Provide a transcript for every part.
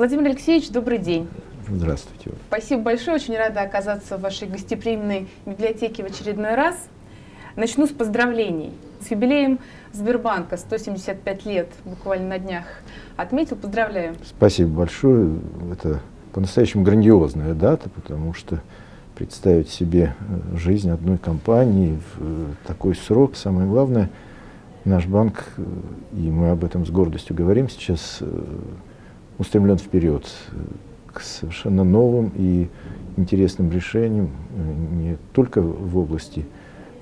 Владимир Алексеевич, добрый день. Здравствуйте. Спасибо большое, очень рада оказаться в вашей гостеприимной библиотеке в очередной раз. Начну с поздравлений. С юбилеем Сбербанка, 175 лет, буквально на днях отметил. Поздравляю. Спасибо большое. Это по-настоящему грандиозная дата, потому что представить себе э, жизнь одной компании в э, такой срок, самое главное, наш банк, э, и мы об этом с гордостью говорим сейчас, устремлен вперед к совершенно новым и интересным решениям не только в области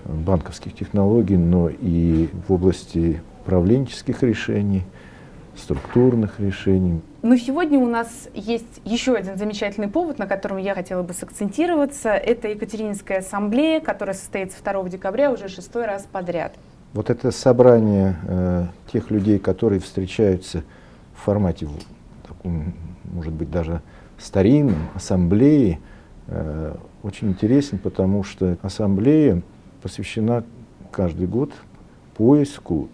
банковских технологий, но и в области управленческих решений, структурных решений. Но сегодня у нас есть еще один замечательный повод, на котором я хотела бы сакцентироваться. Это Екатерининская ассамблея, которая состоится 2 декабря уже шестой раз подряд. Вот это собрание э, тех людей, которые встречаются в формате, таком, может быть, даже старинном, ассамблеи, э, очень интересен, потому что ассамблея посвящена каждый год поиску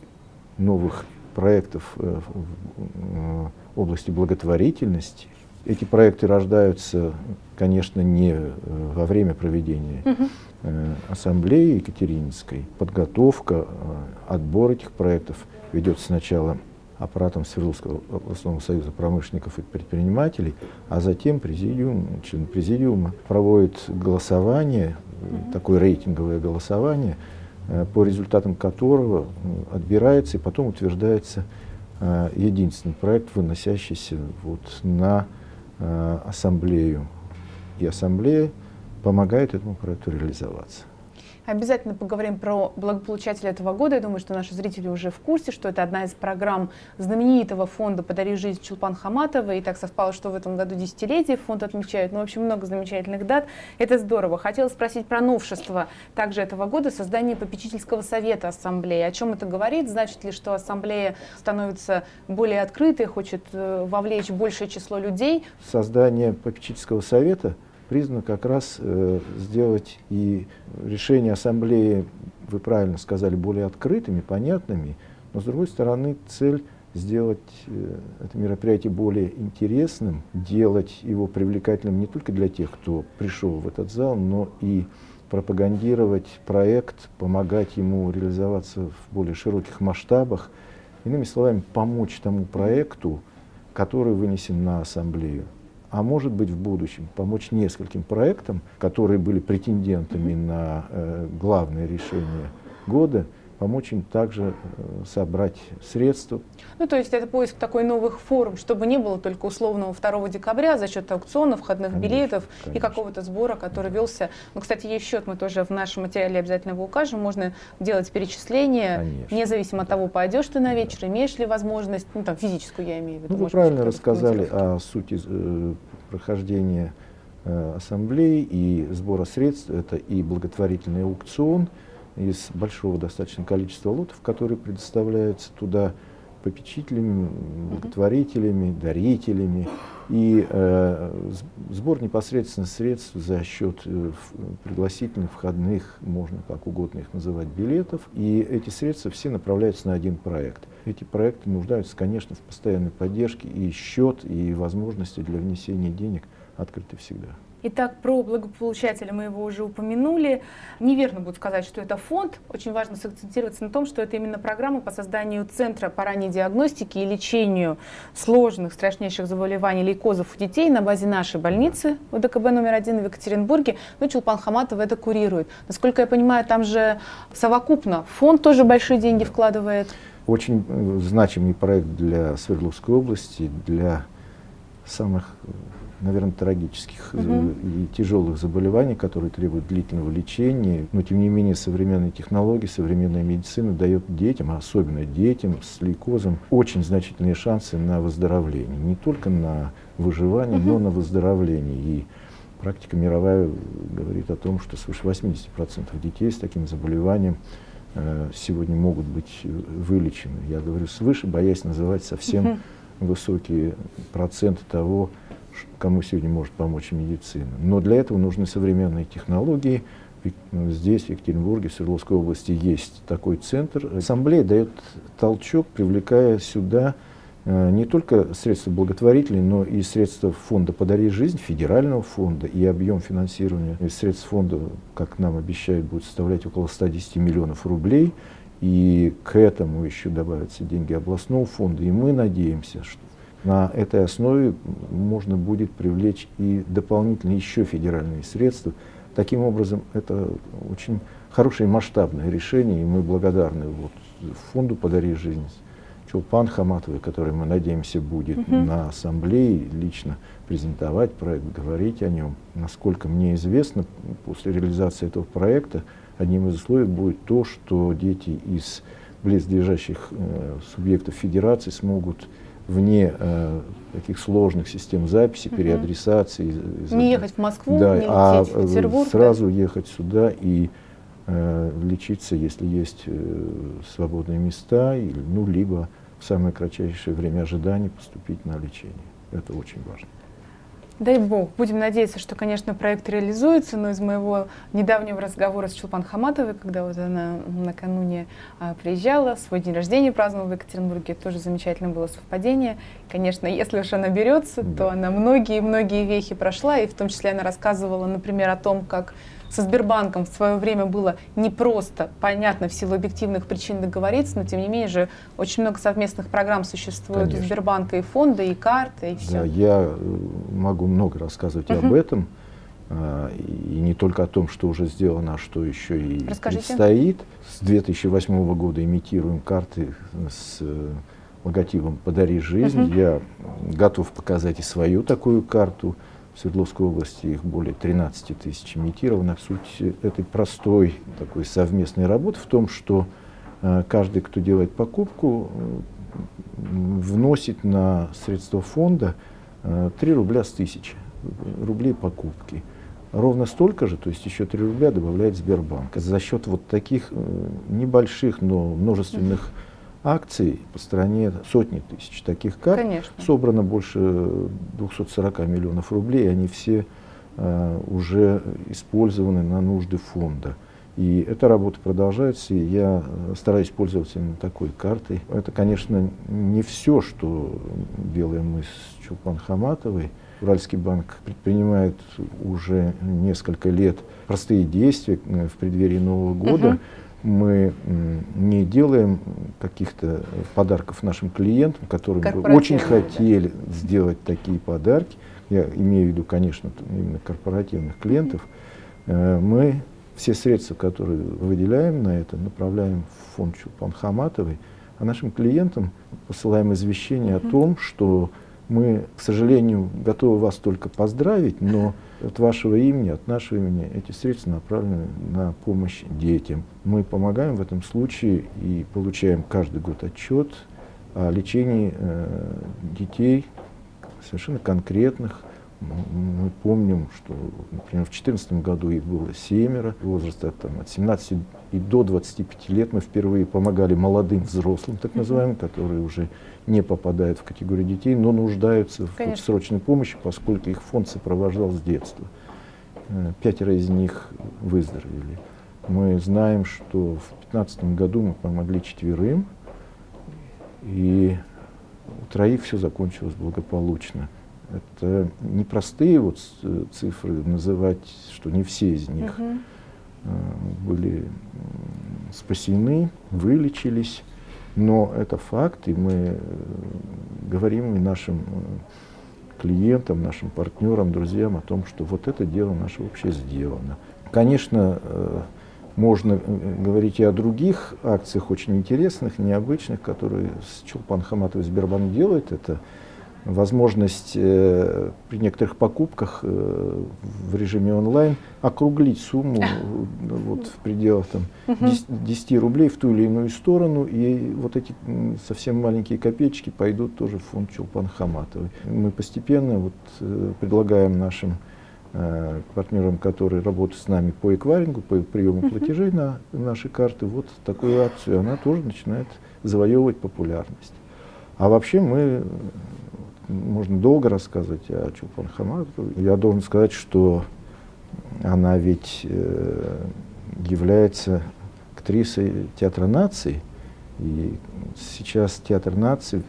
новых проектов э, в области благотворительности. Эти проекты рождаются, конечно, не э, во время проведения ассамблеи Екатерининской. Подготовка, отбор этих проектов ведется сначала аппаратом Свердловского областного союза промышленников и предпринимателей, а затем президиум, член президиума проводит голосование, такое рейтинговое голосование, э, по результатам которого отбирается и потом утверждается э, единственный проект, выносящийся вот на э, ассамблею. И ассамблея помогает этому проекту реализоваться. Обязательно поговорим про благополучателя этого года. Я думаю, что наши зрители уже в курсе, что это одна из программ знаменитого фонда «Подари жизнь» Чулпан Хаматова. И так совпало, что в этом году десятилетие фонд отмечает. Ну, в общем, много замечательных дат. Это здорово. Хотела спросить про новшество также этого года, создание попечительского совета Ассамблеи. О чем это говорит? Значит ли, что Ассамблея становится более открытой, хочет э, вовлечь большее число людей? Создание попечительского совета – призвано как раз э, сделать и решения ассамблеи, вы правильно сказали, более открытыми, понятными, но с другой стороны цель сделать э, это мероприятие более интересным, делать его привлекательным не только для тех, кто пришел в этот зал, но и пропагандировать проект, помогать ему реализоваться в более широких масштабах, иными словами, помочь тому проекту, который вынесен на ассамблею а может быть в будущем помочь нескольким проектам, которые были претендентами на э, главное решение года, помочь им также э, собрать средства. Ну, то есть это поиск такой новых форм, чтобы не было только условного 2 декабря за счет аукциона, входных конечно, билетов конечно. и какого-то сбора, который велся. Ну, кстати, есть счет, мы тоже в нашем материале обязательно его укажем. Можно делать перечисления, конечно. независимо от того, пойдешь ты на вечер, да. имеешь ли возможность, ну, там, физическую я имею в виду. Ну, вы правильно рассказали о сути э, прохождения э, ассамблеи и сбора средств. Это и благотворительный аукцион – из большого достаточно количества лотов, которые предоставляются туда попечителями, благотворителями, дарителями. И э, сбор непосредственно средств за счет э, пригласительных, входных, можно как угодно их называть, билетов. И эти средства все направляются на один проект. Эти проекты нуждаются, конечно, в постоянной поддержке, и счет, и возможности для внесения денег открыты всегда. Итак, про благополучателя мы его уже упомянули. Неверно будет сказать, что это фонд. Очень важно сакцентироваться на том, что это именно программа по созданию центра по ранней диагностике и лечению сложных, страшнейших заболеваний лейкозов у детей на базе нашей больницы УДКБ номер один в Екатеринбурге. Ну, Чулпан Хаматов это курирует. Насколько я понимаю, там же совокупно фонд тоже большие деньги вкладывает. Очень э, значимый проект для Свердловской области, для самых наверное, трагических угу. и тяжелых заболеваний, которые требуют длительного лечения. Но, тем не менее, современные технологии, современная медицина дает детям, а особенно детям с лейкозом, очень значительные шансы на выздоровление. Не только на выживание, угу. но на выздоровление. И практика мировая говорит о том, что свыше 80% детей с таким заболеванием э, сегодня могут быть вылечены. Я говорю свыше, боясь называть совсем угу. высокие проценты того, кому сегодня может помочь медицина. Но для этого нужны современные технологии. Здесь, в Екатеринбурге, в Свердловской области есть такой центр. Ассамблея дает толчок, привлекая сюда э, не только средства благотворительные, но и средства фонда «Подари жизнь», федерального фонда, и объем финансирования из средств фонда, как нам обещают, будет составлять около 110 миллионов рублей. И к этому еще добавятся деньги областного фонда. И мы надеемся, что на этой основе можно будет привлечь и дополнительные еще федеральные средства. Таким образом, это очень хорошее масштабное решение, и мы благодарны вот фонду «Подари жизнь» Чулпан Хаматовой, который, мы надеемся, будет угу. на ассамблее лично презентовать проект, говорить о нем. Насколько мне известно, после реализации этого проекта одним из условий будет то, что дети из близлежащих э, субъектов федерации смогут вне э, таких сложных систем записи, угу. переадресации. Не ехать в Москву, да, не а лететь в Петербург. Сразу да? ехать сюда и э, лечиться, если есть э, свободные места, или, ну, либо в самое кратчайшее время ожидания поступить на лечение. Это очень важно. Дай бог. Будем надеяться, что, конечно, проект реализуется, но из моего недавнего разговора с Чулпан Хаматовой, когда вот она накануне а, приезжала, свой день рождения праздновала в Екатеринбурге, тоже замечательно было совпадение. Конечно, если уж она берется, да. то она многие-многие вехи прошла, и в том числе она рассказывала, например, о том, как со Сбербанком в свое время было непросто, понятно, в силу объективных причин договориться, но тем не менее же очень много совместных программ существует Конечно. у Сбербанка и фонда, и карты, и все. Да, я э, могу много рассказывать uh-huh. об этом. А, и не только о том, что уже сделано, а что еще и Расскажите. предстоит. С 2008 года имитируем карты с э, логотипом «Подари жизнь». Uh-huh. Я готов показать и свою такую карту. В Свердловской области их более 13 тысяч имитировано. Суть этой простой такой совместной работы в том, что э, каждый, кто делает покупку, вносит на средства фонда 3 рубля с тысячи рублей покупки. Ровно столько же, то есть еще 3 рубля добавляет Сбербанк. За счет вот таких э, небольших, но множественных акций по стране сотни тысяч таких карт. Конечно. Собрано больше 240 миллионов рублей, они все э, уже использованы на нужды фонда. И эта работа продолжается, и я стараюсь пользоваться именно такой картой. Это, конечно, не все, что делаем мы с Чулпан Хаматовой. Уральский банк предпринимает уже несколько лет простые действия э, в преддверии Нового года. Uh-huh мы не делаем каких-то подарков нашим клиентам, которым бы очень хотели да. сделать такие подарки. Я имею в виду, конечно, именно корпоративных клиентов. Э, мы все средства, которые выделяем на это, направляем в фонд Чулпан Хаматовой, а нашим клиентам посылаем извещение о том, что мы, к сожалению, готовы вас только поздравить, но от вашего имени, от нашего имени эти средства направлены на помощь детям. Мы помогаем в этом случае и получаем каждый год отчет о лечении э, детей совершенно конкретных. Мы помним, что, например, в 2014 году их было семеро, возраста там, от 17 и до 25 лет мы впервые помогали молодым взрослым, так называемым, которые уже не попадают в категорию детей, но нуждаются Конечно. в срочной помощи, поскольку их фонд сопровождал с детства. Э, пятеро из них выздоровели. Мы знаем, что в 2015 году мы помогли четверым, и у троих все закончилось благополучно. Это непростые вот цифры называть, что не все из них угу. были спасены, вылечились. Но это факт, и мы э, говорим и нашим э, клиентам, нашим партнерам, друзьям о том, что вот это дело наше вообще сделано. Конечно, э, можно говорить и о других акциях очень интересных, необычных, которые Чулпан Хаматов Сбербанк делает. Это возможность э, при некоторых покупках э, в режиме онлайн округлить сумму э, вот, в пределах там, 10, 10 рублей в ту или иную сторону, и вот эти совсем маленькие копеечки пойдут тоже в фонд Чулпан Хаматовой. Мы постепенно вот, э, предлагаем нашим э, партнерам, которые работают с нами по эквайрингу, по приему платежей на наши карты, вот такую акцию, она тоже начинает завоевывать популярность. А вообще мы можно долго рассказывать о Чулпан Хаматовой. Я должен сказать, что она ведь э, является актрисой театра наций. И сейчас театр наций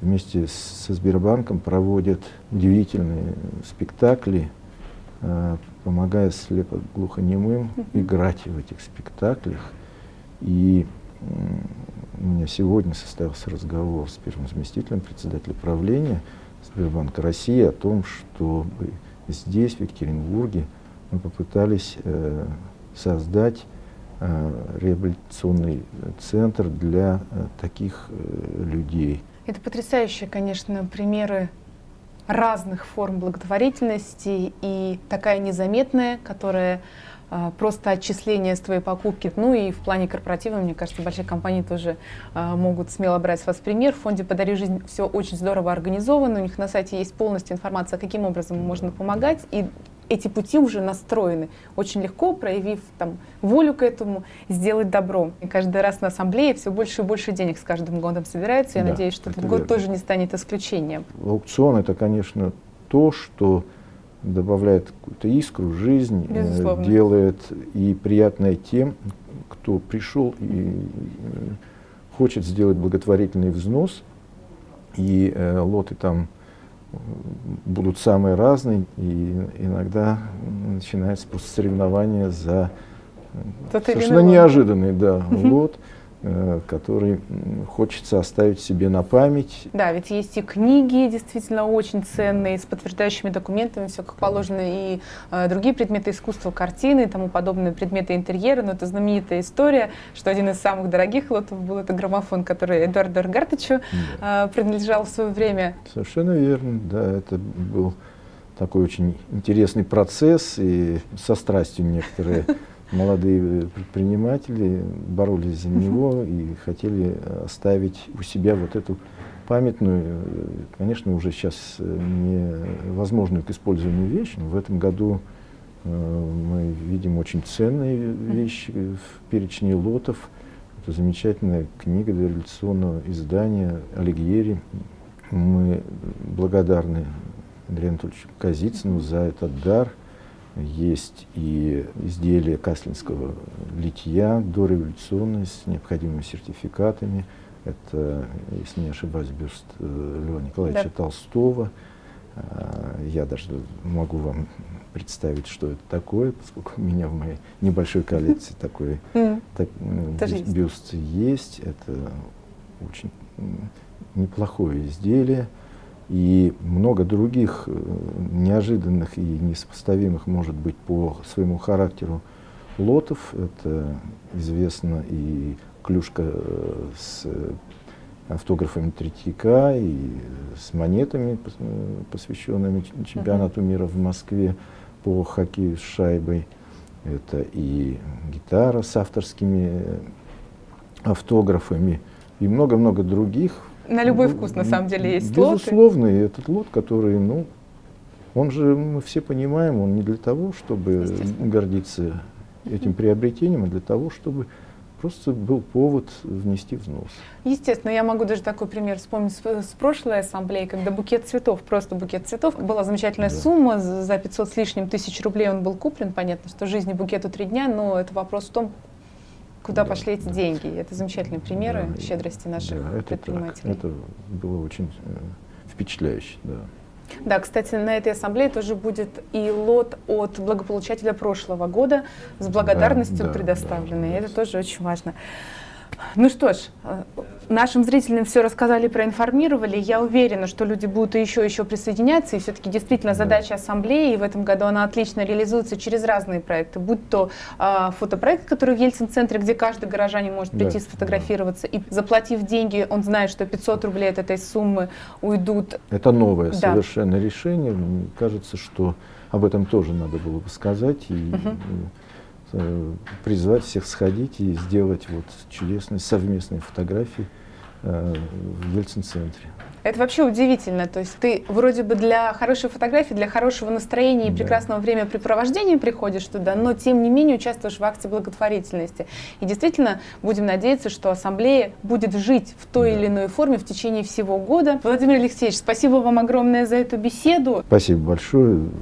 вместе со Сбербанком проводят удивительные спектакли, э, помогая слепо-глухонемым играть в этих спектаклях. И меня сегодня состоялся разговор с первым заместителем председателя правления Сбербанка России о том, чтобы здесь, в Екатеринбурге, мы попытались э, создать э, реабилитационный центр для э, таких э, людей. Это потрясающие, конечно, примеры разных форм благотворительности и такая незаметная, которая просто отчисления с твоей покупки. Ну и в плане корпоратива, мне кажется, большие компании тоже а, могут смело брать с вас пример. В фонде «Подари жизнь» все очень здорово организовано. У них на сайте есть полностью информация, каким образом можно помогать. И эти пути уже настроены. Очень легко, проявив там, волю к этому, сделать добро. И каждый раз на ассамблее все больше и больше денег с каждым годом собирается. Я да, надеюсь, что этот год верно. тоже не станет исключением. Аукцион — это, конечно, то, что добавляет какую-то искру жизнь, э, Безусловно. делает и приятное тем, кто пришел и э, хочет сделать благотворительный взнос, и э, лоты там будут самые разные, и иногда начинается просто соревнование за Тот совершенно неожиданный да, лот. Э, который хочется оставить себе на память. Да, ведь есть и книги действительно очень ценные, с подтверждающими документами, все как положено, и э, другие предметы искусства, картины и тому подобные предметы интерьера. Но это знаменитая история, что один из самых дорогих лотов был это граммофон, который Эдуарду Эргартовичу да. э, принадлежал в свое время. Совершенно верно, да, это был такой очень интересный процесс, и со страстью некоторые молодые предприниматели боролись за него и хотели оставить у себя вот эту памятную, конечно, уже сейчас невозможную к использованию вещь. Но в этом году э, мы видим очень ценные вещи в перечне лотов. Это замечательная книга дореволюционного издания Алигьери. Мы благодарны Андрею Анатольевичу Казицыну за этот дар – есть и изделия каслинского литья дореволюционные с необходимыми сертификатами. Это, если не ошибаюсь, бюст э, Льва Николаевича да. Толстого. А, я даже могу вам представить, что это такое, поскольку у меня в моей небольшой коллекции такой так, бюст есть. Это очень неплохое изделие и много других э, неожиданных и несопоставимых, может быть, по своему характеру лотов. Это известно и клюшка э, с автографами Третьяка и с монетами, посвященными чемпионату мира в Москве по хоккею с шайбой. Это и гитара с авторскими автографами и много-много других на любой вкус, на самом деле, есть Безусловно, лоты. Безусловно, и этот лот, который, ну, он же, мы все понимаем, он не для того, чтобы гордиться этим приобретением, а для того, чтобы просто был повод внести взнос. Естественно, я могу даже такой пример вспомнить с, с прошлой ассамблеи, когда букет цветов, просто букет цветов, была замечательная да. сумма, за 500 с лишним тысяч рублей он был куплен, понятно, что жизни букету три дня, но это вопрос в том, куда да, пошли эти деньги. Это замечательные примеры да, щедрости наших да, это предпринимателей. Так. Это было очень э, впечатляюще, да. Да, кстати, на этой ассамблее тоже будет и лот от благополучателя прошлого года с благодарностью да, да, предоставленный. Да, да, это тоже очень важно. Ну что ж, э, нашим зрителям все рассказали, проинформировали. Я уверена, что люди будут еще еще присоединяться. И все-таки действительно задача ассамблеи, и в этом году она отлично реализуется через разные проекты. Будь то э, фотопроект, который в Ельцин-центре, где каждый горожанин может прийти да, сфотографироваться. Да. И заплатив деньги, он знает, что 500 рублей от этой суммы уйдут. Это новое да. совершенно решение. Мне кажется, что об этом тоже надо было бы сказать. И, угу призвать всех сходить и сделать вот чудесные совместные фотографии э, в Ельцин-центре. Это вообще удивительно. То есть ты вроде бы для хорошей фотографии, для хорошего настроения и да. прекрасного времяпрепровождения приходишь туда, но тем не менее участвуешь в акции благотворительности. И действительно будем надеяться, что ассамблея будет жить в той да. или иной форме в течение всего года. Владимир Алексеевич, спасибо вам огромное за эту беседу. Спасибо большое.